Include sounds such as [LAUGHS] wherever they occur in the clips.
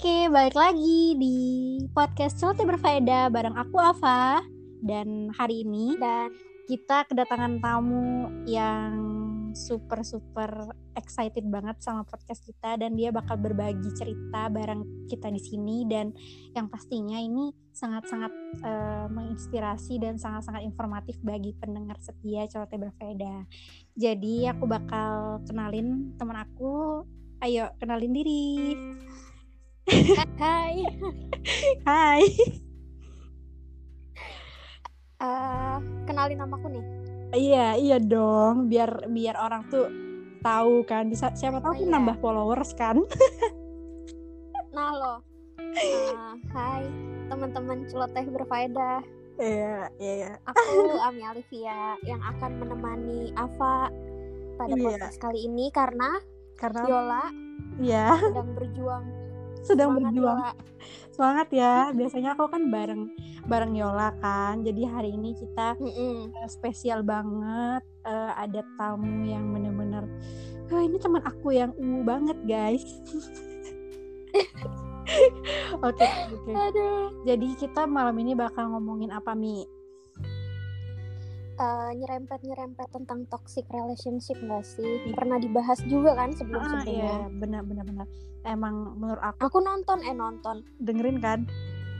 Oke, balik lagi di podcast Celoteh Berfaedah bareng aku Ava dan hari ini dan kita kedatangan tamu yang super super excited banget sama podcast kita dan dia bakal berbagi cerita bareng kita di sini dan yang pastinya ini sangat-sangat uh, menginspirasi dan sangat-sangat informatif bagi pendengar setia Celoteh Berfaedah. Jadi aku bakal kenalin teman aku. Ayo kenalin diri. Hai. Hai. Uh, kenalin namaku nih. Iya, iya dong. Biar biar orang tuh tahu kan. Bisa siapa tahu oh, iya. nambah followers kan. [LAUGHS] nah lo. Uh, hai teman-teman celoteh berfaedah. Iya, iya, iya. Aku [LAUGHS] Ami Alivia yang akan menemani Ava pada yeah. podcast kali ini karena karena Yola ya sedang berjuang sedang semangat berjuang Yola. semangat ya biasanya aku kan bareng bareng Yola kan jadi hari ini kita mm -mm. spesial banget uh, ada tamu yang bener-bener oh, ini teman aku yang ungu banget guys [LAUGHS] Oke, okay. Okay. Jadi kita malam ini bakal ngomongin apa Mi? Uh, nyerempet-nyerempet tentang toxic relationship gak sih? Pernah dibahas juga kan sebelum-sebelumnya? Ah, iya, benar-benar benar. Emang menurut aku Aku nonton eh nonton. Dengerin kan?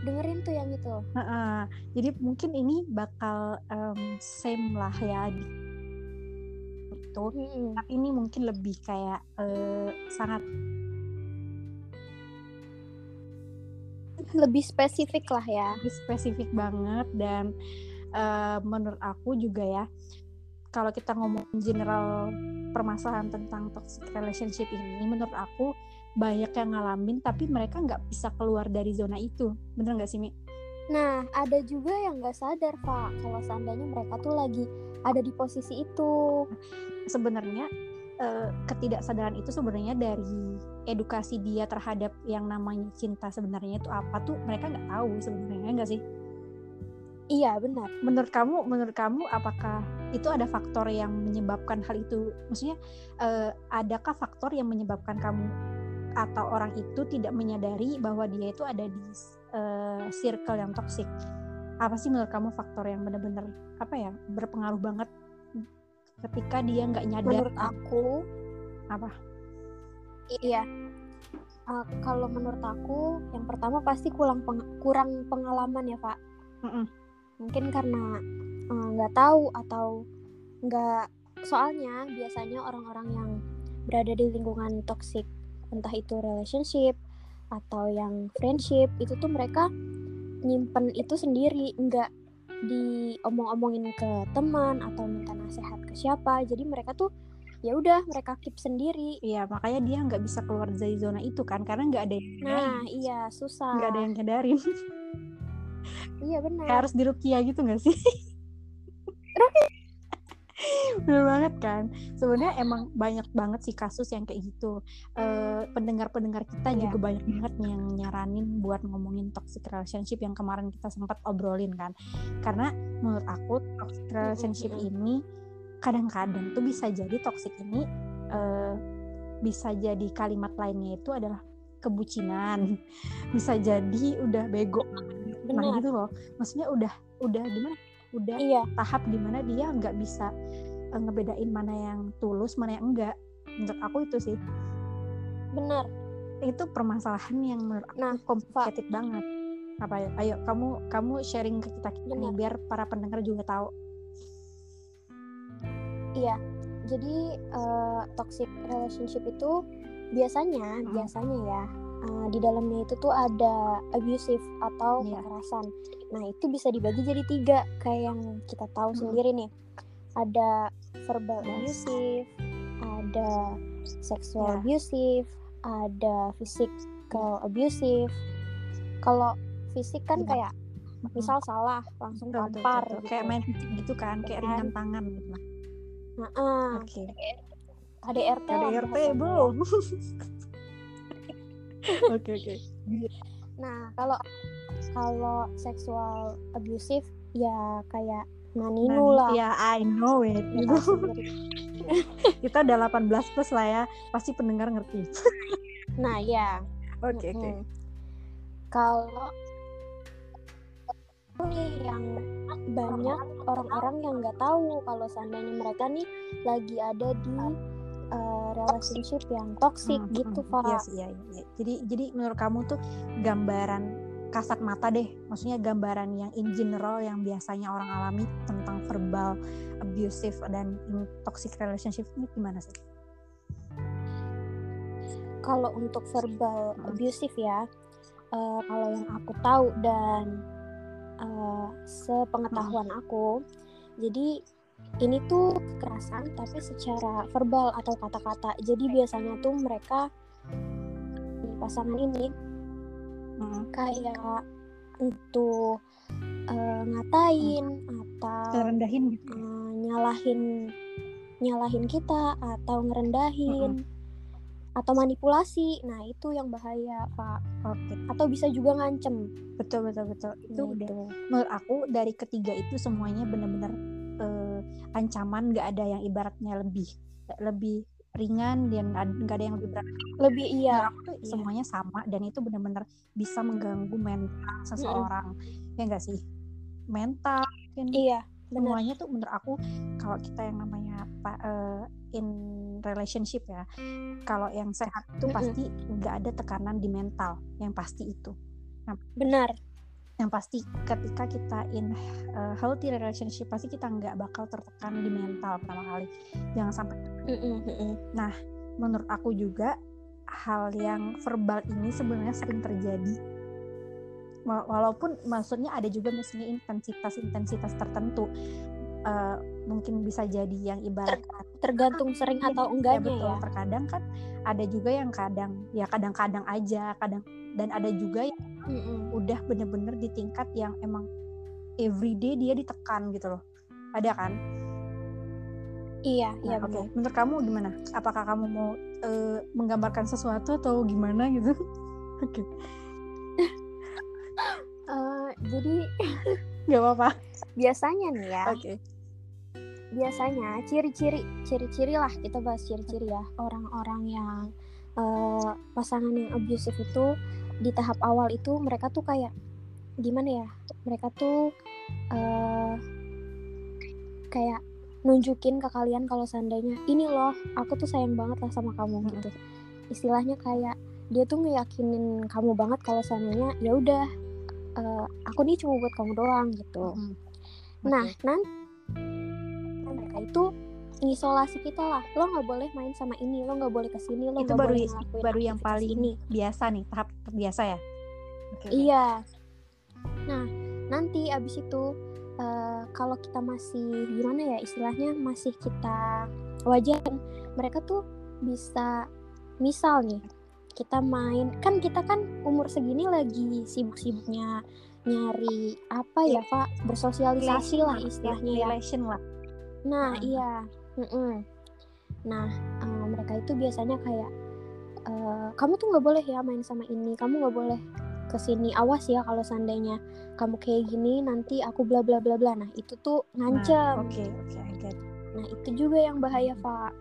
Dengerin tuh yang itu. Uh -uh. Jadi mungkin ini bakal um, same lah ya itu. Hmm. Tapi ini mungkin lebih kayak uh, sangat lebih spesifik lah ya. Lebih spesifik banget dan uh, menurut aku juga ya kalau kita ngomong general permasalahan tentang toxic relationship ini menurut aku banyak yang ngalamin tapi mereka nggak bisa keluar dari zona itu bener nggak sih Mi? Nah ada juga yang nggak sadar Pak kalau seandainya mereka tuh lagi ada di posisi itu sebenarnya eh, ketidaksadaran itu sebenarnya dari edukasi dia terhadap yang namanya cinta sebenarnya itu apa tuh mereka nggak tahu sebenarnya nggak sih? Iya benar. Menurut kamu, menurut kamu apakah itu ada faktor yang menyebabkan hal itu? Maksudnya, uh, adakah faktor yang menyebabkan kamu atau orang itu tidak menyadari bahwa dia itu ada di uh, circle yang toksik? Apa sih menurut kamu faktor yang benar-benar apa ya berpengaruh banget ketika dia nggak nyadar? Menurut aku apa? Iya. Uh, kalau menurut aku, yang pertama pasti kurang peng kurang pengalaman ya, Pak. Mm -mm mungkin karena eh, nggak uh, tahu atau nggak soalnya biasanya orang-orang yang berada di lingkungan toxic entah itu relationship atau yang friendship itu tuh mereka nyimpen itu sendiri nggak diomong-omongin ke teman atau minta nasihat ke siapa. Jadi mereka tuh ya udah mereka keep sendiri. Iya makanya dia nggak bisa keluar dari zona itu kan karena nggak ada yang nah iya susah. Nggak ada yang nyadarin [LAUGHS] iya benar. Kayak harus dirukia gitu gak sih? Bener banget kan? Sebenarnya emang banyak banget sih kasus yang kayak gitu. Uh, pendengar-pendengar kita yeah. juga banyak banget yang nyaranin buat ngomongin toxic relationship yang kemarin kita sempat obrolin kan. Karena menurut aku toxic relationship mm -hmm. ini kadang-kadang tuh bisa jadi toxic ini uh, bisa jadi kalimat lainnya itu adalah kebucinan. [LAUGHS] Bisa jadi udah bego Benar. nah gitu loh. Maksudnya udah udah gimana? Udah iya. tahap di mana dia nggak bisa uh, ngebedain mana yang tulus mana yang enggak. Menurut aku itu sih. Benar. Itu permasalahan yang menurut aku nah, komplikatif banget. Apa ya? Ayo kamu kamu sharing ke kita kita nih biar para pendengar juga tahu. Iya. Jadi uh, toxic relationship itu biasanya hmm. biasanya ya uh, di dalamnya itu tuh ada abusive atau yeah. kekerasan. Nah itu bisa dibagi jadi tiga kayak yang kita tahu hmm. sendiri nih. Ada verbal yes. abusive, ada sexual yeah. abusive, ada physical abusive. Kalau fisik kan yeah. kayak misal salah langsung tampar gitu. kayak main fisik gitu kan, kayak ringan tangan gitu. Nah, uh, oke. Okay. KDRT KDRT belum [LAUGHS] Oke oke. Nah kalau kalau seksual abusive ya kayak Naninu lah. Ya I know it. Ya, [LAUGHS] Kita udah 18 plus lah ya, pasti pendengar ngerti. [LAUGHS] nah ya. Oke okay, oke. Okay. kalau nih yang banyak orang-orang yang nggak tahu kalau seandainya mereka nih lagi ada di uh, relationship yang toxic hmm, gitu hmm, Pak. Iya, iya, iya. Jadi jadi menurut kamu tuh gambaran kasat mata deh, maksudnya gambaran yang in general yang biasanya orang alami tentang verbal abusive dan toxic relationship ini gimana sih? Kalau untuk verbal hmm. abusive ya, uh, kalau yang aku tahu dan uh, sepengetahuan hmm. aku, jadi ini tuh kekerasan tapi secara verbal atau kata-kata. Jadi biasanya tuh mereka pasangan ini hmm. kayak untuk uh, ngatain hmm. atau rendahin uh, nyalahin nyalahin kita atau ngerendahin. Hmm atau manipulasi. Nah, itu yang bahaya, Pak. Oke. Atau bisa juga ngancem. Betul, betul, betul. Itu nah, udah. Menurut aku dari ketiga itu semuanya benar-benar ancaman nggak ada yang ibaratnya lebih lebih ringan dan nggak ada yang lebih berat. Lebih iya. Nah, iya. semuanya sama dan itu benar-benar bisa mengganggu mental seseorang. Mm. Ya enggak sih? Mental. Mungkin. Iya semuanya tuh menurut aku kalau kita yang namanya uh, in relationship ya kalau yang sehat itu pasti nggak ada tekanan di mental yang pasti itu nah, benar yang pasti ketika kita in uh, healthy relationship pasti kita nggak bakal tertekan di mental pertama kali. Jangan sampai. Nah menurut aku juga hal yang verbal ini sebenarnya sering terjadi. Walaupun maksudnya ada juga misalnya intensitas-intensitas tertentu uh, mungkin bisa jadi yang ibarat tergantung sering iya, atau ya, enggaknya ya, betul. ya terkadang kan ada juga yang kadang ya kadang-kadang aja kadang dan ada juga yang mm -mm. udah bener-bener di tingkat yang emang everyday dia ditekan gitu loh ada kan iya nah, iya oke okay. menurut kamu gimana apakah kamu mau uh, menggambarkan sesuatu atau gimana gitu [LAUGHS] oke okay jadi nggak apa-apa biasanya nih ya oke okay. Biasanya ciri-ciri ciri-ciri lah kita bahas ciri-ciri ya. Orang-orang yang uh, pasangan yang abusive itu di tahap awal itu mereka tuh kayak gimana ya? Mereka tuh uh, kayak nunjukin ke kalian kalau seandainya ini loh aku tuh sayang banget lah sama kamu gitu. Istilahnya kayak dia tuh ngeyakinin kamu banget kalau seandainya ya udah uh, aku nih cuma buat kamu doang gitu. Hmm. nah nanti itu isolasi kita lah. Lo nggak boleh main sama ini lo nggak boleh ke sini lo itu baru baru yang paling ini. biasa nih tahap biasa ya? Okay, iya. Nah nanti abis itu uh, kalau kita masih gimana ya istilahnya masih kita wajar mereka tuh bisa misal nih kita main kan kita kan umur segini lagi sibuk-sibuknya nyari apa ya, ya pak bersosialisasi lah istilahnya ya. relation lah nah hmm. iya mm -mm. nah uh, mereka itu biasanya kayak uh, kamu tuh nggak boleh ya main sama ini kamu nggak boleh ke sini awas ya kalau seandainya kamu kayak gini nanti aku bla bla bla bla nah itu tuh ngancam nah, oke nah, oke okay, nah itu juga yang bahaya pak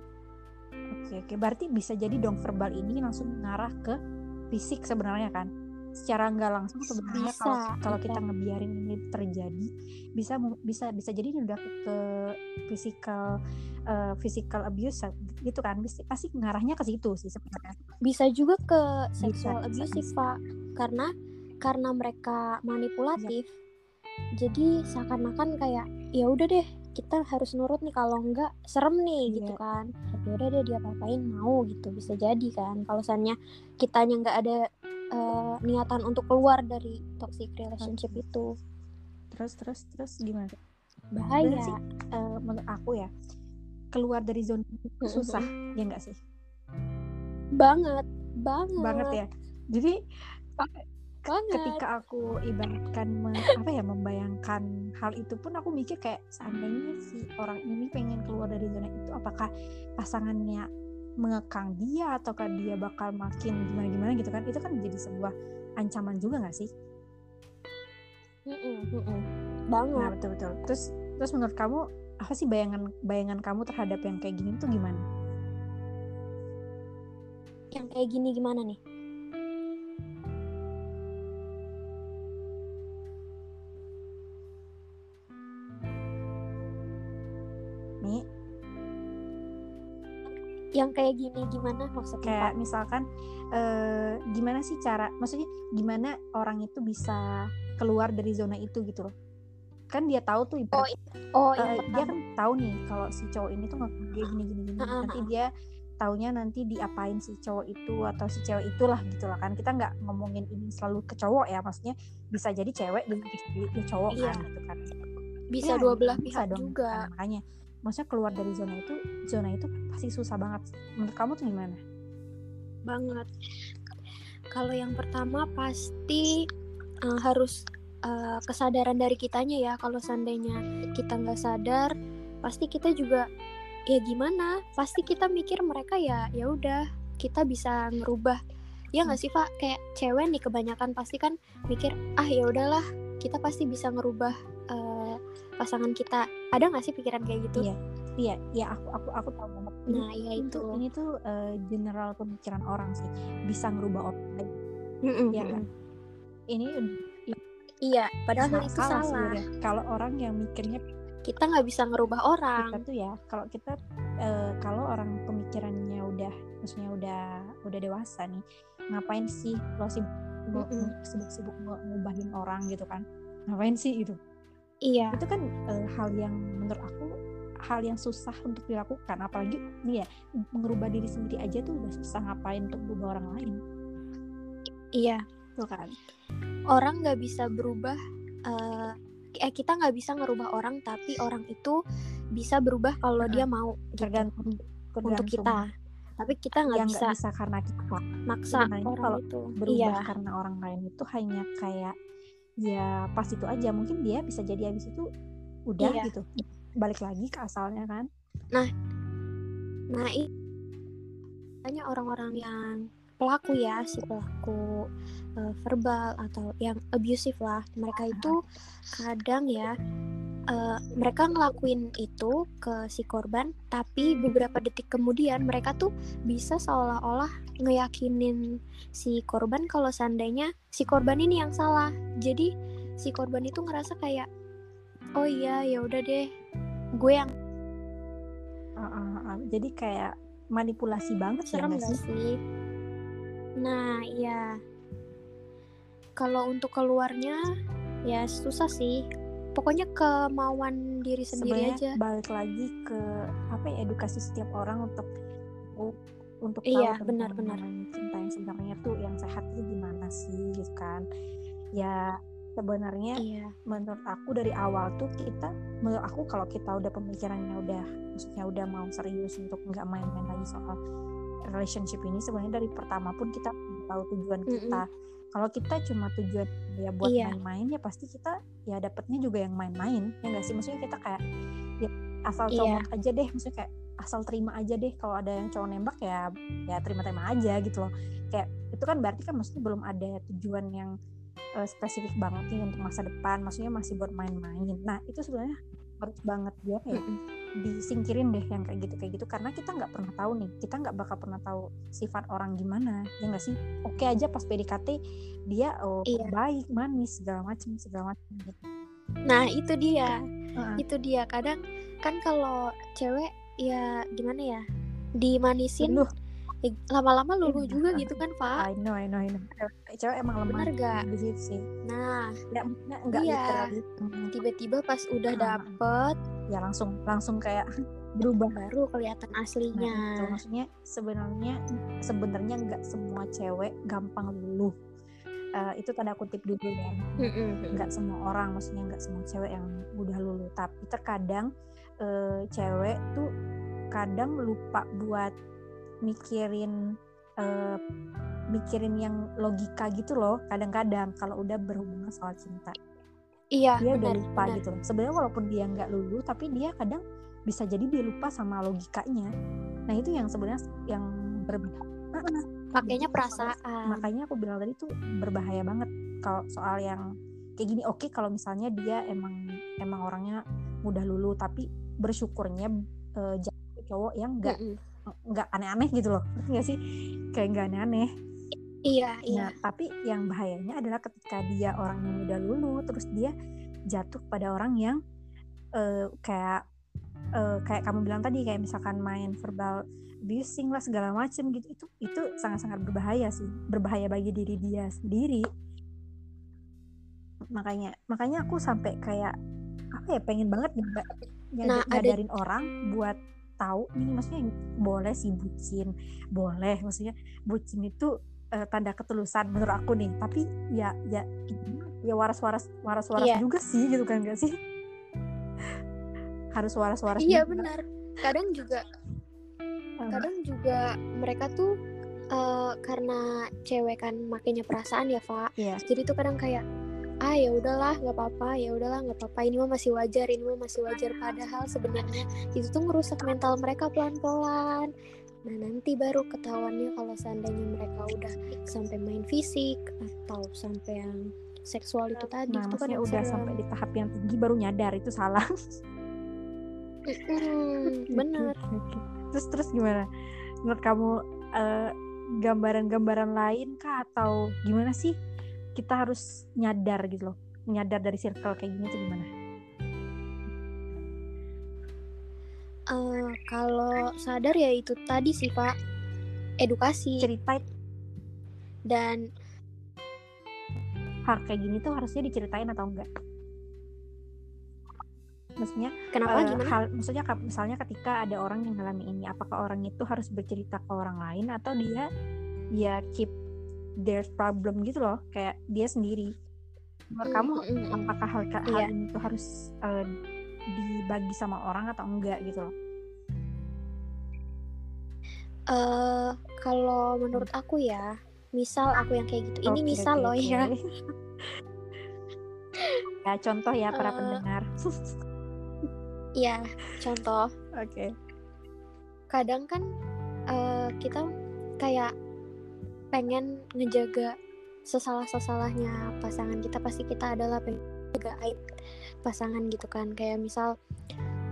Oke, oke. Berarti bisa jadi dong verbal ini langsung mengarah ke fisik sebenarnya kan? Secara nggak langsung sebenarnya kalau kalau kita ngebiarin ini terjadi bisa bisa bisa jadi ini udah ke physical uh, physical abuse gitu kan? Bisa, pasti ngarahnya ke situ sih sebenarnya. Bisa juga ke sexual abuse sih Pak. Karena karena mereka manipulatif. Ya. Jadi seakan-akan kayak ya udah deh kita harus nurut nih kalau enggak serem nih yeah. gitu kan ya udah deh dia apain mau gitu bisa jadi kan kalau misalnya kitanya nggak ada uh, niatan untuk keluar dari toxic relationship okay. itu. Terus terus terus gimana? Bahaya. Sih. Uh, menurut aku ya keluar dari zona itu susah mm -hmm. ya enggak sih? Banget banget. Banget ya. Jadi banget. ketika aku ibaratkan me, apa ya membayangkan hal itu pun aku mikir kayak seandainya si orang ini pengen keluar dari zona itu apakah pasangannya mengekang dia ataukah dia bakal makin gimana gimana gitu kan itu kan jadi sebuah ancaman juga nggak sih? Mm -mm, mm -mm. banget. Nah, betul betul. Terus terus menurut kamu apa sih bayangan bayangan kamu terhadap yang kayak gini tuh gimana? Yang kayak gini gimana nih yang kayak gini gimana maksudnya kayak misalkan uh, gimana sih cara maksudnya gimana orang itu bisa keluar dari zona itu gitu loh. Kan dia tahu tuh oh, oh uh, dia kan tahu nih kalau si cowok ini tuh nggak dia gini gini gini. Nanti dia taunya nanti diapain si cowok itu atau si cewek itulah gitu lah kan. Kita nggak ngomongin ini selalu ke cowok ya maksudnya bisa jadi cewek dan dia cowok iya. kan gitu kan. Bisa ya, dua belah pihak dong, juga. Kan, makanya maksudnya keluar dari zona itu zona itu pasti susah banget. Menurut kamu tuh gimana? Banget. Kalau yang pertama pasti uh, harus uh, kesadaran dari kitanya ya. Kalau seandainya kita nggak sadar pasti kita juga ya gimana? Pasti kita mikir mereka ya ya udah kita bisa ngerubah. Ya nggak sih pak? Kayak cewek nih kebanyakan pasti kan mikir ah ya udahlah kita pasti bisa ngerubah uh, pasangan kita. Ada nggak sih pikiran kayak gitu? Iya iya iya aku aku aku tahu banget. Nah iya itu. ini tuh uh, general pemikiran orang sih. Bisa ngerubah orang lain. Mm -mm. ya kan ini iya padahal itu salah, salah. kalau orang yang mikirnya kita nggak bisa ngerubah orang. Kita tuh ya kalau kita uh, kalau orang pemikirannya udah maksudnya udah udah dewasa nih ngapain sih lo sibuk sibuk-sibuk ngubahin orang gitu kan? Ngapain sih itu Iya. Itu kan uh, hal yang menurut aku hal yang susah untuk dilakukan apalagi nih ya mengubah diri sendiri aja tuh udah susah ngapain untuk berubah orang lain. Iya. Tuh kan. Orang nggak bisa berubah uh, eh kita nggak bisa ngerubah orang tapi orang itu bisa berubah kalau dia mau gitu. tergantung, untuk kita tapi kita nggak bisa bisa karena kita maksa orang kalau itu berubah iya. karena orang lain itu hanya kayak ya pas itu aja mungkin dia bisa jadi habis itu udah iya. gitu. Balik lagi ke asalnya kan. Nah nah hanya orang-orang yang pelaku ya si pelaku uh, verbal atau yang abusive lah. Mereka itu kadang ya uh, mereka ngelakuin itu ke si korban tapi beberapa detik kemudian mereka tuh bisa seolah-olah ngeyakinin si korban kalau seandainya si korban ini yang salah. Jadi si korban itu ngerasa kayak oh iya ya udah deh gue yang uh, uh, uh, jadi kayak manipulasi banget ya serem ya gak sih? nah ya kalau untuk keluarnya ya susah sih. Pokoknya kemauan diri sendiri Sebenarnya aja. balik lagi ke apa ya edukasi setiap orang untuk untuk iya, tahu benar-benar cinta yang sebenarnya tuh yang sehat itu gimana sih gitu kan ya sebenarnya iya. menurut aku dari awal tuh kita menurut aku kalau kita udah pemikirannya udah maksudnya udah mau serius untuk nggak main-main lagi soal relationship ini sebenarnya dari pertama pun kita tahu tujuan kita mm -mm kalau kita cuma tujuan ya buat iya. main-main ya pasti kita ya dapetnya juga yang main-main ya nggak sih maksudnya kita kayak ya asal iya. coba aja deh maksudnya kayak asal terima aja deh kalau ada yang cowok nembak ya ya terima-terima aja gitu loh. Kayak itu kan berarti kan maksudnya belum ada tujuan yang uh, spesifik banget nih untuk masa depan maksudnya masih buat main-main. Nah itu sebenarnya harus banget dia kayak disingkirin deh yang kayak gitu kayak gitu. Karena kita nggak pernah tahu nih kita nggak bakal pernah tahu sifat orang gimana ya nggak sih? Oke aja pas PDKT dia oh iya. baik manis segala macam segala macam gitu nah itu dia. Uh-huh. itu dia. Kadang kan kalau cewek ya gimana ya? Dimanisin. Loh lama-lama luluh iya. juga gitu kan Pak? I know I know I know. Cewek emang lemah bener gak sih. Nah ya, enggak iya. tiba-tiba pas udah nah, dapet ya langsung langsung kayak [LAUGHS] berubah. Baru kelihatan aslinya. Nah, itu maksudnya sebenarnya sebenarnya nggak semua cewek gampang luluh. Uh, itu tanda kutip dulu ya. Nggak semua orang maksudnya nggak semua cewek yang mudah luluh. Tapi terkadang uh, cewek tuh kadang lupa buat mikirin uh, mikirin yang logika gitu loh kadang-kadang kalau udah berhubungan soal cinta. Iya dia benar, udah lupa benar. gitu. Sebenarnya walaupun dia nggak lulu tapi dia kadang bisa jadi dia lupa sama logikanya. Nah itu yang sebenarnya yang berbeda. Pakainya perasaan. Makanya aku bilang tadi tuh berbahaya banget kalau soal yang kayak gini. Oke okay, kalau misalnya dia emang emang orangnya mudah lulu tapi bersyukurnya uh, cowok yang enggak mm -mm nggak aneh-aneh gitu loh. Nggak sih? Kayak nggak aneh-aneh. Iya iya. Nah, tapi yang bahayanya adalah ketika dia orang yang udah lulu terus dia jatuh pada orang yang uh, kayak uh, kayak kamu bilang tadi kayak misalkan main verbal abusing lah segala macem gitu itu itu sangat-sangat berbahaya sih. Berbahaya bagi diri dia sendiri. Makanya makanya aku sampai kayak apa ya pengen banget nyad nah, nyadarin ada... orang buat tahu nih maksudnya boleh sih bucin boleh maksudnya bucin itu uh, tanda ketulusan menurut aku nih tapi ya ya ya waras-waras waras-waras iya. juga sih gitu kan gak sih harus waras-waras iya juga. benar kadang juga kadang juga mereka tuh uh, karena cewek kan makainya perasaan ya pak yeah. jadi tuh kadang kayak ah ya udahlah nggak apa-apa ya udahlah nggak apa-apa. Ini mah masih wajar ini mah masih wajar. Padahal sebenarnya itu tuh ngerusak mental mereka pelan-pelan. Nah nanti baru ketahuannya kalau seandainya mereka udah sampai main fisik atau sampai yang seksual itu tadi nah, itu kan udah sampai di tahap yang tinggi baru nyadar itu salah. Mm, [LAUGHS] bener. terus terus gimana? Menurut kamu uh, gambaran-gambaran lain kah atau gimana sih kita harus nyadar gitu loh. Nyadar dari circle kayak gini tuh gimana? Uh, kalau sadar ya itu tadi sih pak. Edukasi. Cerita dan hal kayak gini tuh harusnya diceritain atau enggak? Maksudnya kenapa? uh, gimana? hal maksudnya misalnya ketika ada orang yang mengalami ini apakah orang itu harus bercerita ke orang lain atau dia ya keep their problem gitu loh kayak dia sendiri menurut mm, kamu mm, apakah hal, hal yeah. ini tuh harus uh, dibagi sama orang atau enggak gitu loh uh, kalau menurut aku ya misal aku yang kayak gitu ini misal okay, loh okay. ya [LAUGHS] ya contoh ya para uh, pendengar Iya, contoh. Oke. Okay. Kadang kan uh, kita kayak pengen ngejaga sesalah-sesalahnya pasangan kita pasti kita adalah pengen jaga aib pasangan gitu kan. Kayak misal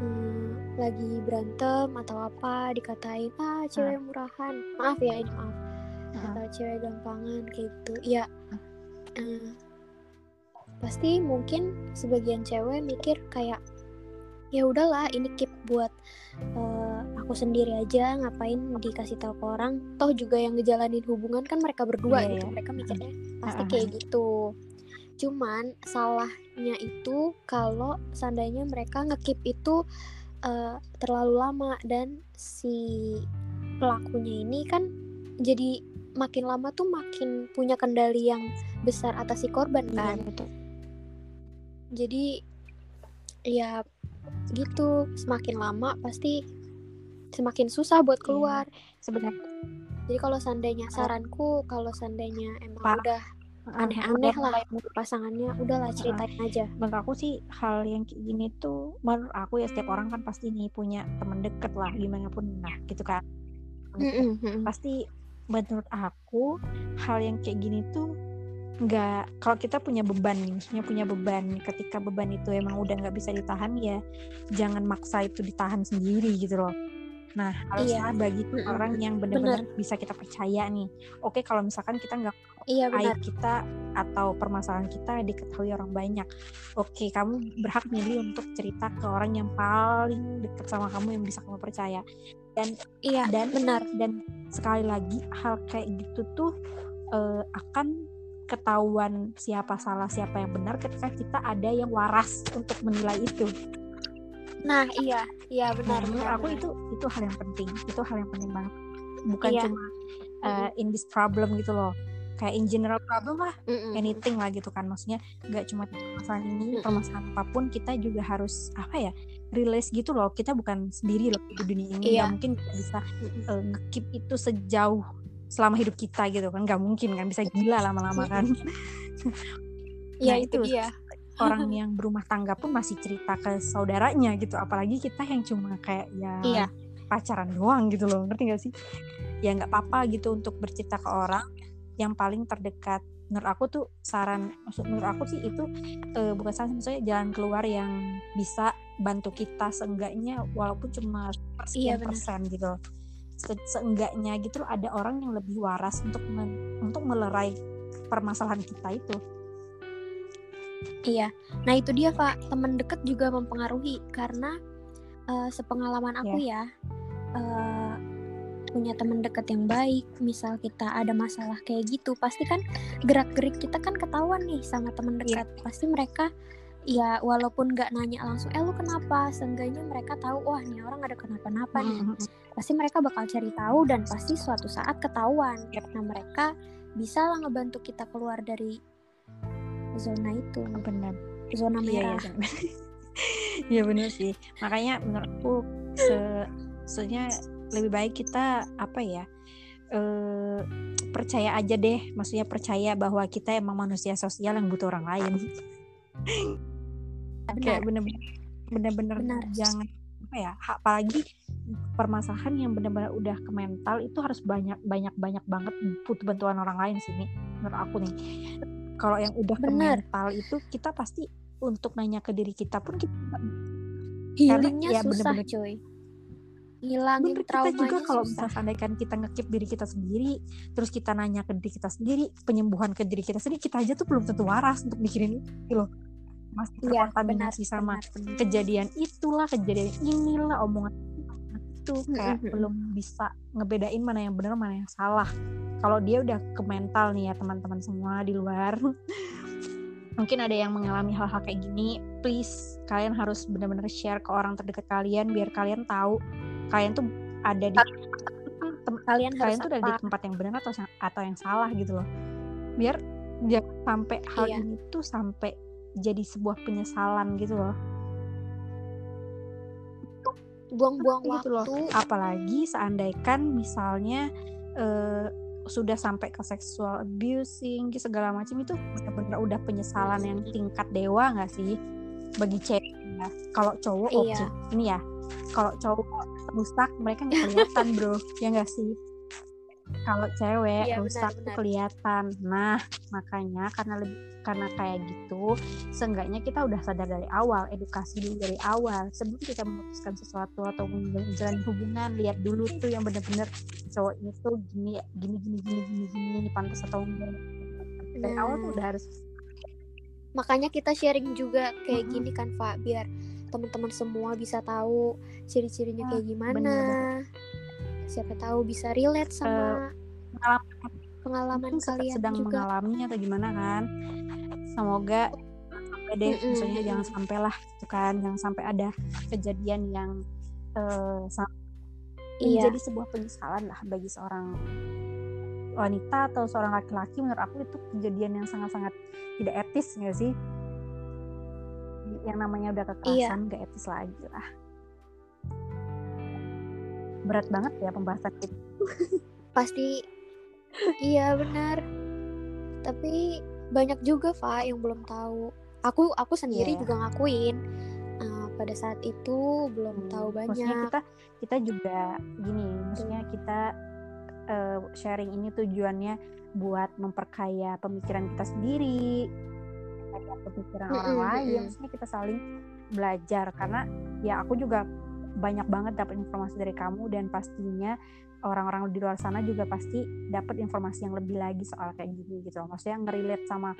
hmm, lagi berantem atau apa dikatain ah cewek murahan. Maaf ya ini maaf. Atau cewek gampangan kayak gitu. Ya uh, pasti mungkin sebagian cewek mikir kayak ya udahlah ini keep buat uh, aku sendiri aja ngapain dikasih tahu ke orang. Toh juga yang ngejalanin hubungan kan mereka berdua yeah, gitu yeah. mereka mikirnya pasti uh-huh. kayak gitu. Cuman salahnya itu kalau seandainya mereka ngekip itu uh, terlalu lama dan si pelakunya ini kan jadi makin lama tuh makin punya kendali yang besar atas si korban iya, kan. yeah, jadi ya gitu semakin lama pasti semakin susah buat iya, keluar. Iya, sebenarnya. Jadi kalau seandainya saranku kalau seandainya emang Pak. udah aneh-aneh lah. pasangannya udahlah ceritain uh, aja. Menurut aku sih hal yang kayak gini tuh menurut aku ya setiap orang kan pasti nih punya temen deket lah gimana pun. Nah gitu kan. Mm -mm. pasti menurut aku hal yang kayak gini tuh nggak kalau kita punya beban nih maksudnya punya beban ketika beban itu emang udah nggak bisa ditahan ya jangan maksa itu ditahan sendiri gitu loh nah harusnya iya. bagi mm-hmm. orang yang benar-benar bisa kita percaya nih. Oke kalau misalkan kita nggak iya, aib kita atau permasalahan kita diketahui orang banyak. Oke kamu berhak milih untuk cerita ke orang yang paling dekat sama kamu yang bisa kamu percaya. Dan iya dan benar dan sekali lagi hal kayak gitu tuh uh, akan ketahuan siapa salah siapa yang benar ketika kita ada yang waras untuk menilai itu nah iya. Iya benar nah, benar aku itu itu hal yang penting. Itu hal yang penting banget. Bukan iya. cuma uh, in this problem gitu loh. Kayak in general problem lah. Mm -mm. anything lah gitu kan. Maksudnya nggak cuma permasalahan ini mm -mm. permasalahan apa pun kita juga harus apa ya rilis gitu loh. Kita bukan sendiri loh di dunia ini. Iya. mungkin bisa uh, ngekip itu sejauh selama hidup kita gitu kan. Nggak mungkin kan. Bisa gila lama-lama kan. Ya nah, itu. dia orang [LAUGHS] yang berumah tangga pun masih cerita ke saudaranya gitu. Apalagi kita yang cuma kayak ya iya. pacaran doang gitu loh ngerti gak sih? Ya nggak apa-apa gitu untuk bercerita ke orang. Yang paling terdekat menurut aku tuh saran maksud menurut aku sih itu uh, bukan saran maksudnya jalan keluar yang bisa bantu kita seenggaknya walaupun cuma sekian iya, persen gitu se seenggaknya gitu loh ada orang yang lebih waras untuk men untuk melerai permasalahan kita itu iya nah itu dia pak teman dekat juga mempengaruhi karena uh, sepengalaman aku yeah. ya uh, punya teman dekat yang baik misal kita ada masalah kayak gitu pasti kan gerak gerik kita kan ketahuan nih sama teman iya. dekat yeah. pasti mereka ya walaupun nggak nanya langsung eh lu kenapa seenggaknya mereka tahu wah nih orang ada kenapa-napa nih mm -hmm. pasti mereka bakal cari tahu dan pasti suatu saat ketahuan yep. nah mereka bisa lah ngebantu kita keluar dari zona itu benar. Zona merah. iya, [LAUGHS] iya benar sih. Makanya menurutku se sebenarnya lebih baik kita apa ya uh, percaya aja deh. Maksudnya percaya bahwa kita emang manusia sosial yang butuh orang lain. [LAUGHS] Kayak bener-bener bener-bener jangan apa ya apalagi permasalahan yang benar-benar udah ke mental itu harus banyak banyak banyak banget butuh bantuan orang lain sih nih menurut aku nih kalau yang udah Bener. ke mental itu kita pasti untuk nanya ke diri kita pun kita healingnya ya, susah bener -bener, coy ngilangin Bener, kita juga kalau misalnya andaikan kita ngekip diri kita sendiri terus kita nanya ke diri kita sendiri penyembuhan ke diri kita sendiri kita aja tuh belum tentu waras untuk mikirin itu loh masih iya, terkontaminasi ya, sama benar, benar. kejadian itulah kejadian inilah omongan itu kayak mm-hmm. belum bisa ngebedain mana yang benar mana yang salah kalau dia udah ke mental nih ya teman-teman semua di luar. [LAUGHS] Mungkin ada yang mengalami hal-hal kayak gini please kalian harus benar-benar share ke orang terdekat kalian biar kalian tahu kalian tuh ada di kalian kalian tuh ada di tempat yang benar atau atau yang salah gitu loh. Biar jangan sampai hal iya. ini tuh sampai jadi sebuah penyesalan gitu loh. Buang-buang gitu waktu. Loh. apalagi seandainya misalnya uh, sudah sampai ke seksual abusing segala macam itu benar-benar udah penyesalan yang tingkat dewa nggak sih bagi cewek ya. kalau cowok iya. oke okay. ini ya kalau cowok rusak mereka nggak kelihatan bro ya nggak sih kalau cewek iya, rusak benar, tuh kelihatan nah makanya karena lebih karena kayak gitu seenggaknya kita udah sadar dari awal edukasi dulu dari awal sebelum kita memutuskan sesuatu atau menjalin hubungan lihat dulu tuh yang bener-bener cowok ini tuh gini gini gini gini gini gini ini pantas atau enggak dari nah. awal tuh udah harus makanya kita sharing juga kayak mm -hmm. gini kan Pak biar teman-teman semua bisa tahu ciri-cirinya kayak gimana -bener. siapa tahu bisa relate sama uh, pengalaman kalian sedang juga. mengalami atau gimana kan semoga deh mm -mm. maksudnya jangan sampai lah gitu kan jangan sampai ada kejadian yang uh, iya. jadi sebuah penyesalan lah bagi seorang wanita atau seorang laki-laki menurut aku itu kejadian yang sangat-sangat tidak etis nggak sih yang namanya udah kekerasan iya. gak etis lagi lah berat banget ya pembahasan itu [LAUGHS] pasti iya benar tapi banyak juga Fa yang belum tahu aku aku sendiri yeah. juga ngakuin uh, pada saat itu belum hmm. tahu banyak maksudnya kita kita juga gini maksudnya kita uh, sharing ini tujuannya buat memperkaya pemikiran kita sendiri pemikiran mm -hmm. orang lain maksudnya kita saling belajar karena ya aku juga banyak banget dapat informasi dari kamu dan pastinya orang-orang di luar sana juga pasti dapat informasi yang lebih lagi soal kayak gini gitu loh. Maksudnya ngerelate sama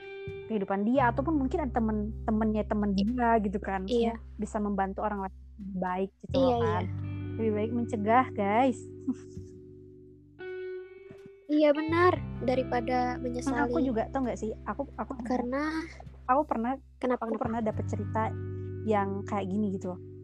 kehidupan dia ataupun mungkin ada temen-temennya temen dia gitu kan. Iya. Bisa membantu orang lain baik gitu iya, loh kan. Iya. Lebih baik mencegah, guys. iya benar daripada menyesali. aku juga tau gak sih? Aku aku karena aku pernah kenapa aku kenapa? pernah dapat cerita yang kayak gini gitu loh